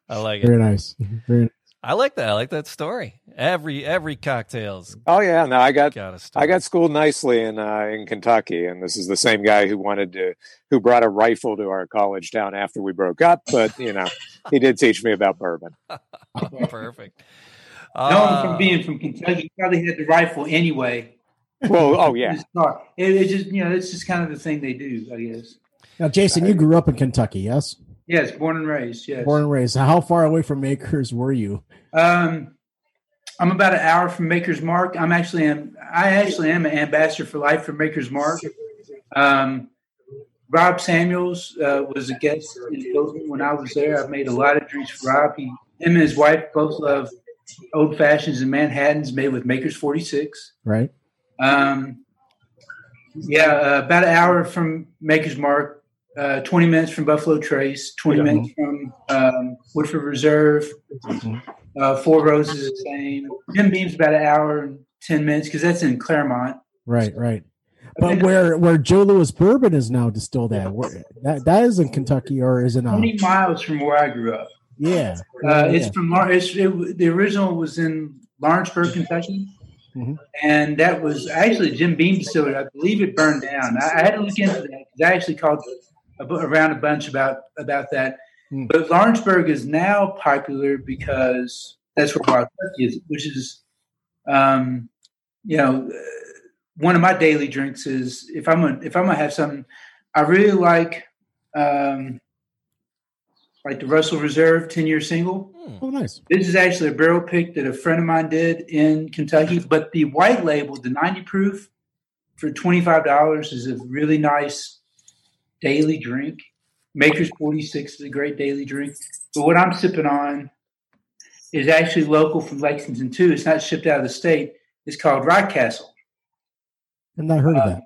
I like it. Very nice. Very I like that. I like that story. Every every cocktails oh yeah, no, I got got a story. I got schooled nicely in uh, in Kentucky, and this is the same guy who wanted to who brought a rifle to our college town after we broke up. But you know, he did teach me about bourbon. perfect. Knowing Uh, from being from Kentucky, he probably had the rifle anyway. Well, oh yeah, It's. It, it's just you know it's just kind of the thing they do, I guess. Now, Jason, you grew up in Kentucky, yes? Yes, born and raised. Yes. Born and raised. How far away from Makers were you? Um, I'm about an hour from Maker's Mark. I'm actually am I actually am an ambassador for life for Maker's Mark. Um, Rob Samuels uh, was a guest in when I was there. I've made a lot of drinks for Rob. He, him and his wife both love old fashions and Manhattans made with Maker's 46. Right. Um, yeah, uh, about an hour from Maker's Mark, uh, 20 minutes from Buffalo Trace, 20 Yeah. minutes from um, Woodford Reserve. Uh, Four Roses is the same. Jim Beam's about an hour and 10 minutes because that's in Clermont. Right, right. But where where Joe Louis Bourbon is now distilled at, where, that that is in Kentucky or is it not? 20 miles from where I grew up. Yeah. Uh, it's Yeah. from it's, it, the original was in Lawrenceburg, Kentucky, Mhm. and that was actually Jim Beam distillery. I believe it burned down. I, I had to look into that because I actually called around a bunch about about that. Hmm. But Lawrenceburg is now popular because that's where Wild Turkey is, which is, um, you know, uh, one of my daily drinks is if I'm gonna, if I'm gonna have something, I really like. Um, like the Russell Reserve 10 year single. Oh, nice. This is actually a barrel pick that a friend of mine did in Kentucky, but the white label, the 90 proof for $25 is a really nice daily drink. Maker's 46 is a great daily drink. But what I'm sipping on is actually local from Lexington too. It's not shipped out of the state. It's called Rock Castle. I've not heard of that.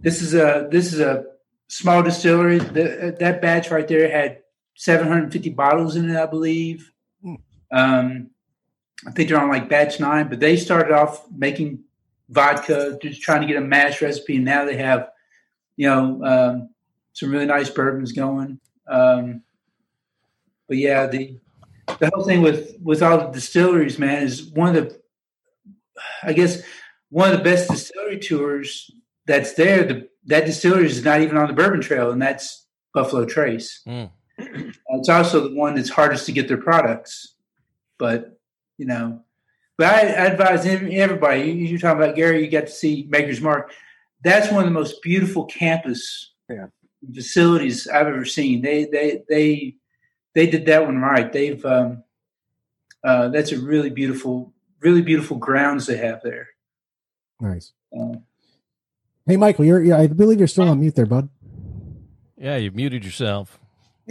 This is a this is a small distillery. The, that batch right there had 750 bottles in it, I believe. Um, I think they're on like batch nine, but they started off making vodka, just trying to get a mash recipe, and now they have, you know, um, some really nice bourbons going. Um, but yeah, the the whole thing with with all the distilleries, man, is one of the, I guess, one of the best distillery tours that's there. The that distillery is not even on the Bourbon Trail, and that's Buffalo Trace. Mm. It's also the one that's hardest to get their products, but you know. But I, I advise everybody. You, you're talking about Gary. You got to see Maker's Mark. That's one of the most beautiful campus facilities I've ever seen. They they they they did that one right. They've um, uh, that's a really beautiful, really beautiful grounds they have there. Nice. Uh, Hey, Michael, you're yeah, I believe you're still on mute there, bud. Yeah, you muted yourself.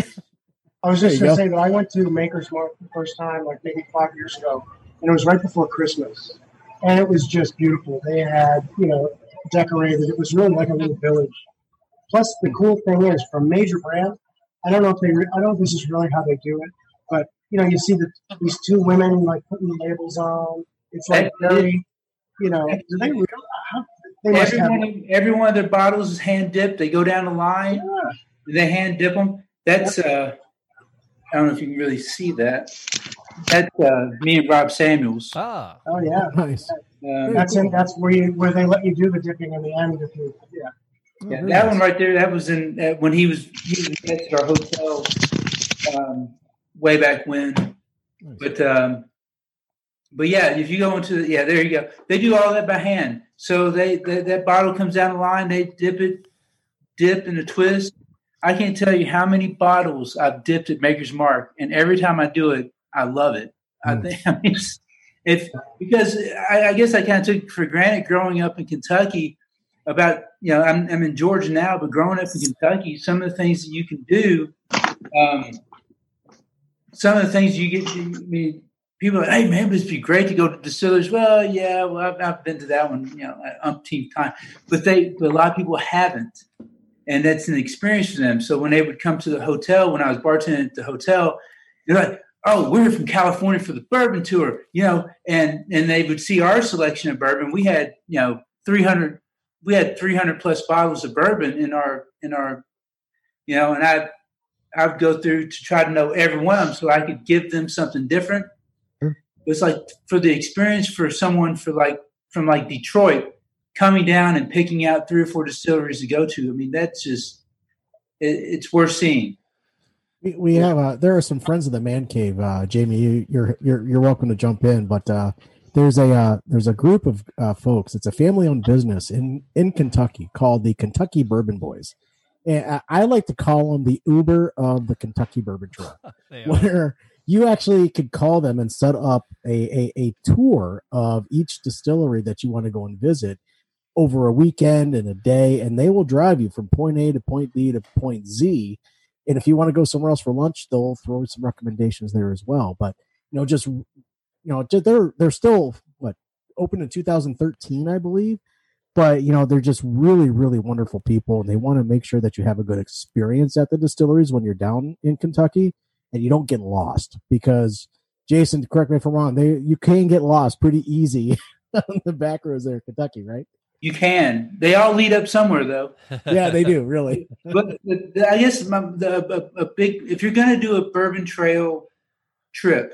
I was just going to say that I went to Maker's Mark the first time, like maybe five years ago, and it was right before Christmas, and it was just beautiful. They had, you know, decorated. It was really like a little village. Plus, the cool thing is, from major brand, I don't know if they, re- I don't know if this is really how they do it, but you know, you see the these two women like putting the labels on. It's like very, you know, do they really? They every, have. one, of, every one of their bottles is hand dipped. They go down the line. They hand dip them. That's uh, I don't know if you can really see that. That's uh, me and Rob Samuels. Ah, Oh yeah, nice. Um, That's in, that's where you where they let you do the dipping in the end. If you, yeah. Yeah, that one right there. That was in uh, when he was he was at our hotel um, way back when. But um, but yeah, if you go into yeah, there you go. They do all that by hand. So they, they that bottle comes down the line. They dip it, dip and a twist. I can't tell you how many bottles I've dipped at Maker's Mark, and every time I do it, I love it. I think I mean, it's- because I, I guess I kind of took for granted growing up in Kentucky about you know I'm, I'm in Georgia now, but growing up in Kentucky, some of the things that you can do, um, some of the things you get. I mean, people are like, hey man, it'd be great to go to distillers. Well, yeah, well I've, I've been to that one, you know, an umpteenth time, but they but a lot of people haven't, and that's an experience for them. So when they would come to the hotel, when I was bartending at the hotel, they're like. Oh, we're from California for the bourbon tour, you know, and and they would see our selection of bourbon. We had, you know, three hundred we had 300 plus bottles of bourbon in our in our you know and i i'd go through to try to know every one of them so i could give them something different. It's like for the experience for someone for like from like detroit coming down and picking out three or four distilleries to go to i mean that's just it, it's worth seeing. We, we have uh, there are some friends of the man cave. Uh, Jamie, you, you're you're you're welcome to jump in, but uh, there's a uh, there's a group of uh, folks. It's a family owned business in in Kentucky called the Kentucky Bourbon Boys, and I, I like to call them the Uber of the Kentucky Bourbon Trail, where you actually could call them and set up a, a a tour of each distillery that you want to go and visit over a weekend and a day, and they will drive you from point A to point B to point Z. And if you want to go somewhere else for lunch, they'll throw some recommendations there as well. But you know, just you know, they're they're still what open in 2013, I believe. But you know, they're just really, really wonderful people, and they want to make sure that you have a good experience at the distilleries when you're down in Kentucky, and you don't get lost. Because Jason, correct me if I'm wrong, they you can get lost pretty easy on the back roads there in Kentucky, right? You can. They all lead up somewhere, though. Yeah, they do really. but I guess my, the, a, a big if you're going to do a bourbon trail trip,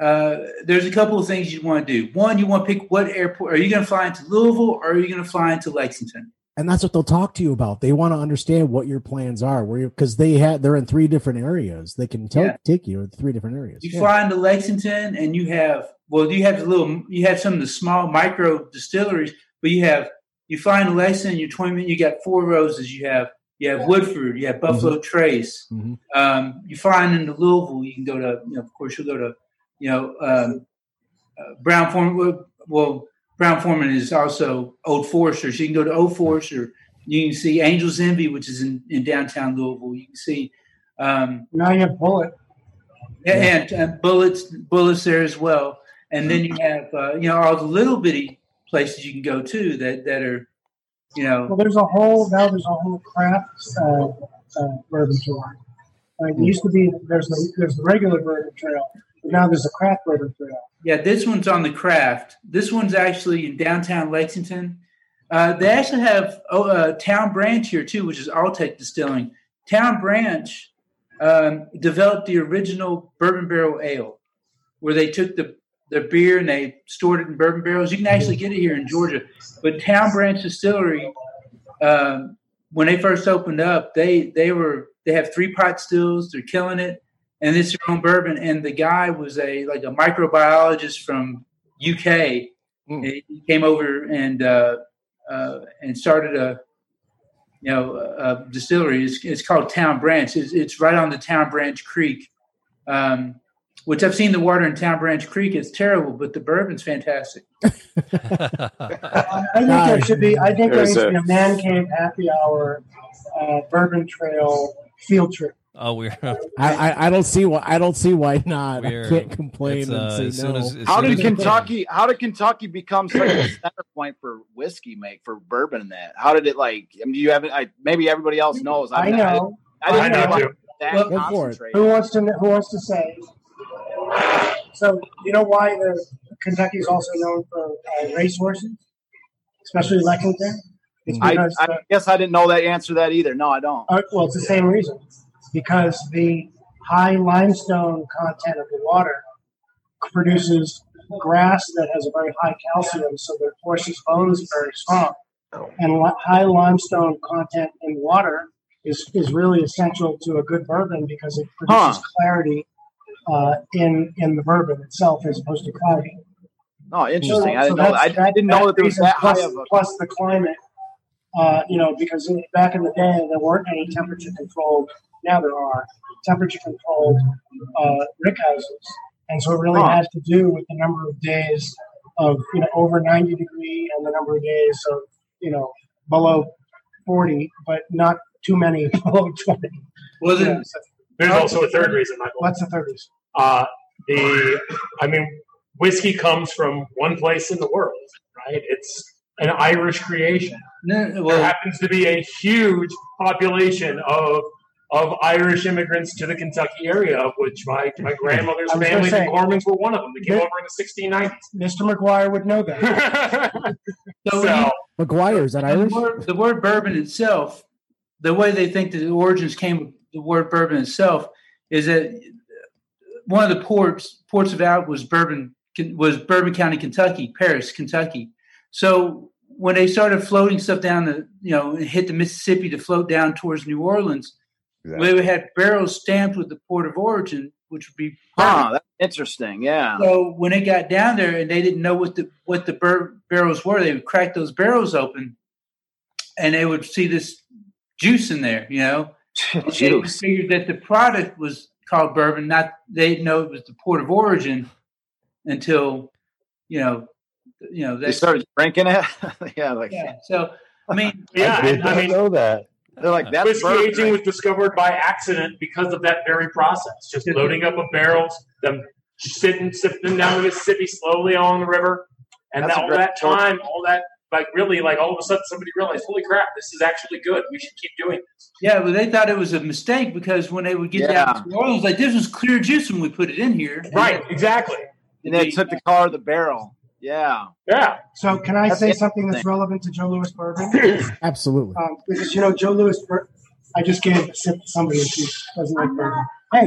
uh, there's a couple of things you want to do. One, you want to pick what airport. Are you going to fly into Louisville or are you going to fly into Lexington? and that's what they'll talk to you about. They want to understand what your plans are, where because they had they're in three different areas. They can tell, Yeah. take you to three different areas. You Yeah. fly into Lexington and you have well, you have the little you have some of the small micro distilleries, but you have you fly into Lexington, you're 20 minutes, you got four roses, you have you have Woodford, you have Buffalo Trace. Mhm. Um, you fly into Louisville, you can go to you know, of course you'll go to you know um, uh, Brown-Forman. Well, Brown-Forman is also Old Forester, so you can go to Old Forester. You can see Angels Envy, which is in, in downtown Louisville. You can see um, Now you have Bulleit. yeah, and, Bulleit's Bulleit's there as well. And then you have uh, you know all the little bitty places you can go to that that are you know Well, there's a whole now. There's a whole craft uh, uh, bourbon tour. Like it used to be, there's the there's the regular bourbon trail, now there's a craft bourbon trail. yeah this one's on the craft. This one's actually in downtown Lexington. Uh, they actually have oh, uh, Town Branch here too, which is Alltech Distilling. Town Branch um, developed the original bourbon barrel ale, where they took the the beer and they stored it in bourbon barrels. You can actually get it here in Georgia, but Town Branch Distillery, um, when they first opened up, they they were they have three pot stills. They're killing it, and it's their own bourbon. And the guy was a like a microbiologist from UK. Mm. He he came over and uh, uh, and started a you know a, a distillery. It's, it's called Town Branch. It's, it's right on the Town Branch Creek. Um, which I've seen the water in Town Branch Creek. It's terrible, but the bourbon's fantastic. I I think there should be. I think there There's needs to be a man cave happy hour, uh, bourbon trail field trip. Oh, we're I, I I don't see why I don't see why not. We're- I can't complain it's, and uh, say as soon no. as- as How soon did as- Kentucky? How did Kentucky become such a center point for whiskey make for bourbon? And that how did it like? I mean, do you have it? I, maybe everybody else knows. I know. I, didn't I know know like too. that Well, go for it. Who wants to? Who wants to say? So you know why the Kentucky is also known for uh, racehorses, especially Lexington. It's I, I the- guess I didn't know that answer to that either. No, I don't. Uh, well, it's the same reason. Because the high limestone content of the water produces grass that has a very high calcium, so the horse's bones are very strong. And high limestone content in water is, is really essential to a good bourbon because it produces Huh. clarity uh, in in the bourbon itself as opposed to cloudy. Oh, interesting. I didn't know. that's- I didn't know that there was that high plus, of a. plus the climate. Uh, you know, because in- back in the day there weren't any temperature controlled. Now there are temperature controlled uh, rick houses, and so it really Huh. has to do with the number of days of you know over ninety degree and the number of days of you know below forty, but not too many below twenty. Well, then, Yeah, so There's also a third reason, Michael. what's the third reason? Uh, the, I mean, whiskey comes from one place in the world, right? It's an Irish creation. no, There happens to be a huge population of of Irish immigrants to the Kentucky area, of which my, my grandmother's I was family, the Gormans, were one of them. They came Yeah. over in the 1690s. Mr. McGuire would know that. so, so, McGuire is that the Irish? word, the word bourbon itself, the way they think the origins came of the word bourbon itself is that one of the ports ports of out was Bourbon was Bourbon County, Kentucky, Paris, Kentucky. So when they started floating stuff down the you know hit the Mississippi to float down towards New Orleans, we had barrels stamped with the port of origin. which would be ah, Huh, that's interesting. Yeah. So when it got down there and they didn't know what the what the bur- barrels were, they would crack those barrels open, and they would see this juice in there. You know, And they figured that the product was called bourbon. Not they didn't know it was the port of origin until you know, you know They started drinking it. yeah, like Yeah. So I mean, Yeah, I did I mean- know that. They're like that's Whiskey bourbon, aging right? was discovered by accident because of that very process. Just loading up of barrels, them sitting, sipping down the Mississippi slowly along the river, and That's a all that story. time, all that like really, like all of a sudden, somebody realized, "Holy crap, this is actually good. We should keep doing this." yeah, but they thought it was a mistake because when they would get Yeah. down to New Orleans, like this was clear juice when we put it in here. Right? Exactly. and they took the color of the barrel. Yeah. Yeah. So can I That's say something that's relevant to Joe Louis bourbon? Absolutely. um, because you know Joe Louis. Bur- I just gave a sip to somebody and she doesn't like bourbon. Hey,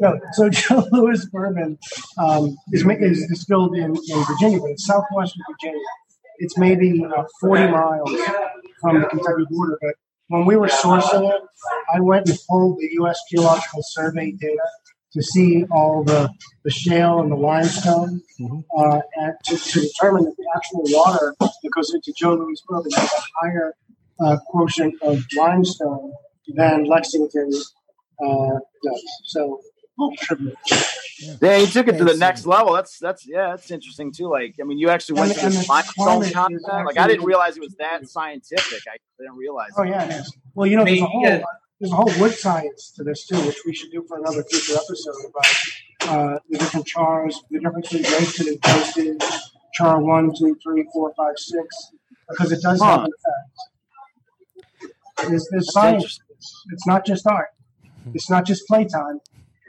no. So Joe Louis bourbon um, is, ma- is distilled in, in Virginia, but it's southwestern Virginia. It's maybe uh, 40 miles from the Kentucky border. But when we were sourcing it, I went and pulled the U.S. Geological Survey data to see all the, the shale and the limestone uh, and to, to determine that the actual water that goes into Joe Louis bourbon has a higher uh, quotient of limestone than Lexington uh, does. So, tribute. Yeah, you took it to the next level. That's that's yeah, that's interesting too. Like, I mean, you actually went And- to and this the limestone climate content. Like, I didn't realize it was that scientific. I didn't realize. Oh it. yeah, it is. Well, you know, there's a I mean, whole yeah. There's a whole wood science to this too, which we should do for another future episode about uh, the different chars, the difference between roasted and toasted, char one, two, three, four, five, six, because it does have Huh. an effect. There's, there's science. It's not just art. It's not just playtime.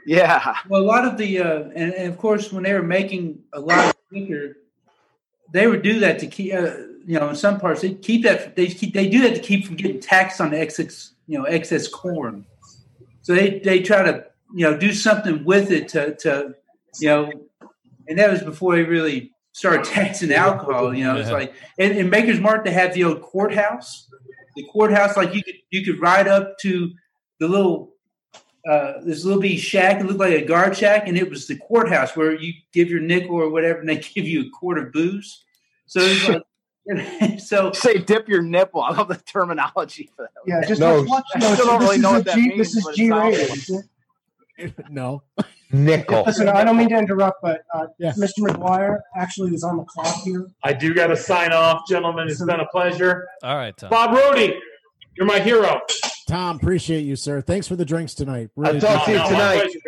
Yeah. Well, a lot of the, uh, and, and of course, when they were making a lot of liquor, they would do that to keep, uh, you know, in some parts they keep that they keep they do that to keep from getting taxed on the excess, you know, excess corn. So they they try to you know do something with it to to you know, and that was before they really started taxing alcohol. You know, it's Yeah. like in, in Maker's Mark they have the old courthouse. The courthouse, like you could you could ride up to the little uh, this little bitty shack. It looked like a guard shack, and it was the courthouse where you give your nickel or whatever, and they give you a quart of booze. So it's like, so Say dip your nipple. I love the terminology for that. Yeah, just No, let's watch. I No, still don't really know a what that G- means, This is G sounds rated. no. Nickel. Listen, I don't mean to interrupt, but uh, Yeah. Mr. McGuire actually is on the clock here. I do got to sign off, gentlemen. It's been a pleasure. All right, Tom. Bob Rohde, you're my hero. Tom, appreciate you, sir. Thanks for the drinks tonight. Really I'll talk to you No, tonight. pleasure,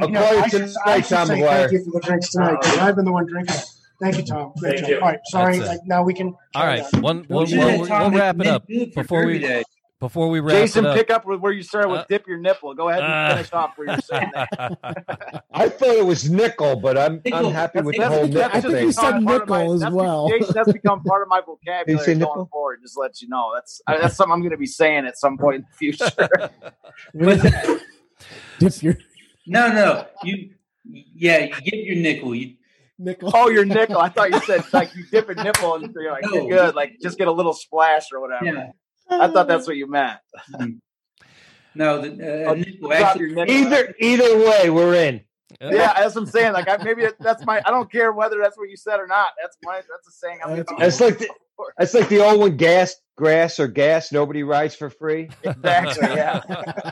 I'll you know, call you should, tonight, Tom McGuire. thank you for the drinks tonight because I've been the one drinking. Thank you, Tom. Great Thank job. you. All right, sorry. Like, now we can. All carry right, on. one, We one, should we'll, we'll wrap it up before we Day. before we wrap Jason, it up. pick up with where you started with Uh, dip your nipple. Go ahead and finish off where you're saying that. I thought it was nickel, but I'm Nickel. I'm happy with the whole that's nickel I think you said become part of my- nickel as that's- well. Jason, that's become part of my vocabulary going nickel? forward. Just let you know, that's I- that's something I'm going to be saying at some point in the future. Dip your No, no, you yeah, you get your nickel. You nickel. oh, your nickel. I thought you said like you dip a nipple and you're like No. you're good, like just get a little splash or whatever. yeah. I thought that's what you meant. No, the uh, Oh, nickel actually. your nickel. Either either way, we're in. Yeah, that's what I'm saying. Like I, maybe that's my. I don't care whether that's what you said or not. That's my. That's a saying. I'm That's gonna It's like the, it's like the old one: gas, grass, or gas. Nobody rides for free. exactly. Yeah.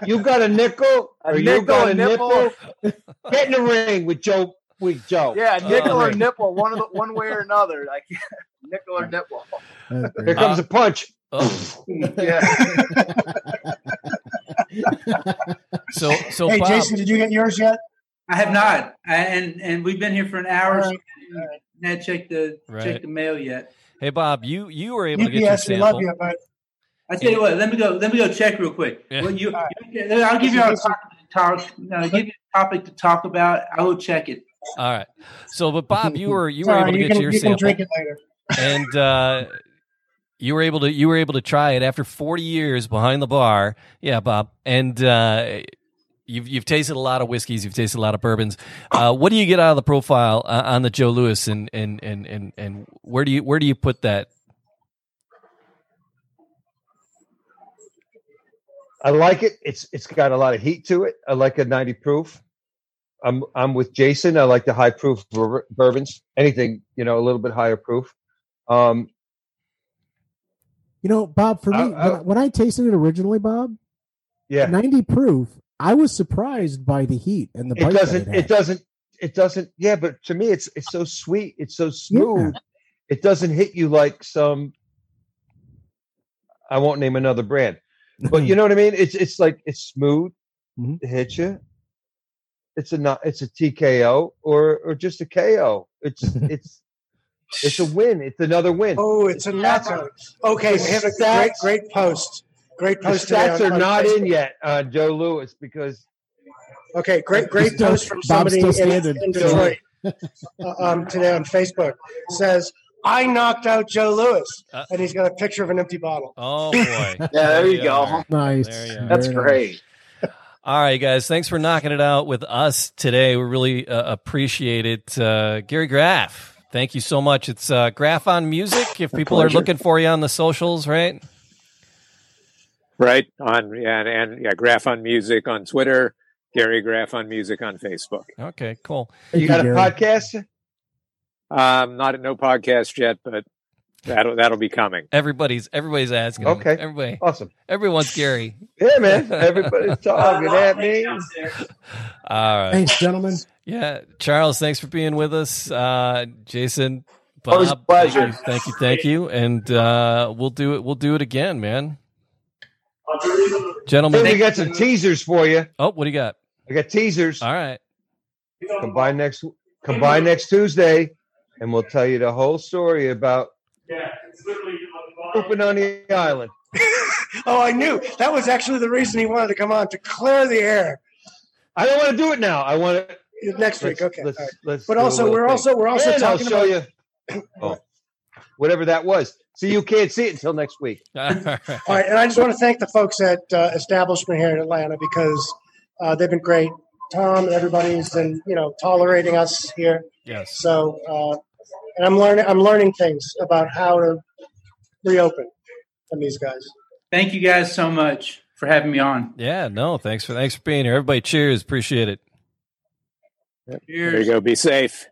You got a nickel, A or you nickel, got a a nipple. nipple. Get in the ring with Joe. With Joe. Yeah, uh, nickel Oh. or nipple, one of the, one way or another. Like nickel or nipple. That's Here great. comes a punch. Oh, Yeah. so so Hey, Bob, Jason, did you get yours yet? I have not, I, and and we've been here for an hour. All So right. not checked the Right. checked the mail yet. hey Bob, you you were able to get your UPS, we love sample. you, but I tell you what, let me go. Let me go check real quick. Yeah. Well, you, All you- I'll give you a topic to talk. No, give you a topic to talk about. I will check it. All right. So, but Bob, you were you it's were able to you get can, your you can sample, drink it later. and uh, you were able to you were able to try it after 40 years behind the bar. Yeah, Bob, and uh, you've you've tasted a lot of whiskeys, you've tasted a lot of bourbons. Uh, what do you get out of the profile uh, on the Joe Louis, and and and and and where do you where do you put that? I like it. It's it's got a lot of heat to it. I like a 90 proof. I'm I'm with Jason. I like the high proof bur- bourbons. Anything you know, a little bit higher proof. Um, You know, Bob, for me, I- I- when, I, when I tasted it originally, Bob, yeah, 90 proof, I was surprised by the heat and the it doesn't. had. It doesn't. It doesn't. Yeah, but to me, it's it's so sweet. It's so smooth. It doesn't hit you like some. I won't name another brand, but you know what I mean. It's it's like it's smooth. Mhm. It hits you. It's a not. It's a TKO or or just a KO. It's it's it's a win. It's another win. Oh, it's a knockout. Okay, we have a great, stats- great post. Great post. today stats on- are on not in yet, uh, Joe Louis, because Okay, great, great Still- post from somebody in, in Detroit uh, um, today on Facebook. Says, "I knocked out Joe Louis," Uh, and he's got a picture of an empty bottle. Oh boy. Yeah, there you go. are. Nice. There you. That's great. All right, guys. Thanks for knocking it out with us today. We really uh, appreciate it. Uh, Gary Graff, thank you so much. It's uh, Graff on Music. If people are looking for you on the socials, right? Right on, yeah, and, and yeah, Graff on Music on Twitter, Gary Graff on Music on Facebook. Okay, cool. You got a Gary. podcast. Um, not at no podcast yet, but that'll that'll be coming. Everybody's everybody's asking. Okay. Everybody, Awesome. everyone's Gary. Yeah, man. Everybody's talking at me. All right. Thanks, gentlemen. Yeah, Charles, thanks for being with us. Uh, Jason, Bob, Always pleasure. Thank you, thank you, thank you. and uh, we'll do it. We'll do it again, man. Hey, Gentlemen, we got some teasers for you. oh, what do you got? I got teasers. All right. Come by next. Come by next Tuesday, and we'll tell you the whole story about pooping on the island. Oh, I knew that was actually the reason he wanted to come on to clear the air I don't want to do it now. I want to next week. Okay, Let's, all right. let's but do a also we're thing. also we're also and I'll talking show about. you. Oh, whatever that was. So you can't see it until next week. All right. All right, and I just want to thank the folks at uh, Establishment here in Atlanta because uh, they've been great. Tom and everybody's been you know tolerating us here. Yes. So, uh, and I'm learning I'm learning things about how to reopen from these guys. Thank you guys so much for having me on. Yeah. No. Thanks for thanks for being here. Everybody, cheers. Appreciate it. There you go. Be safe.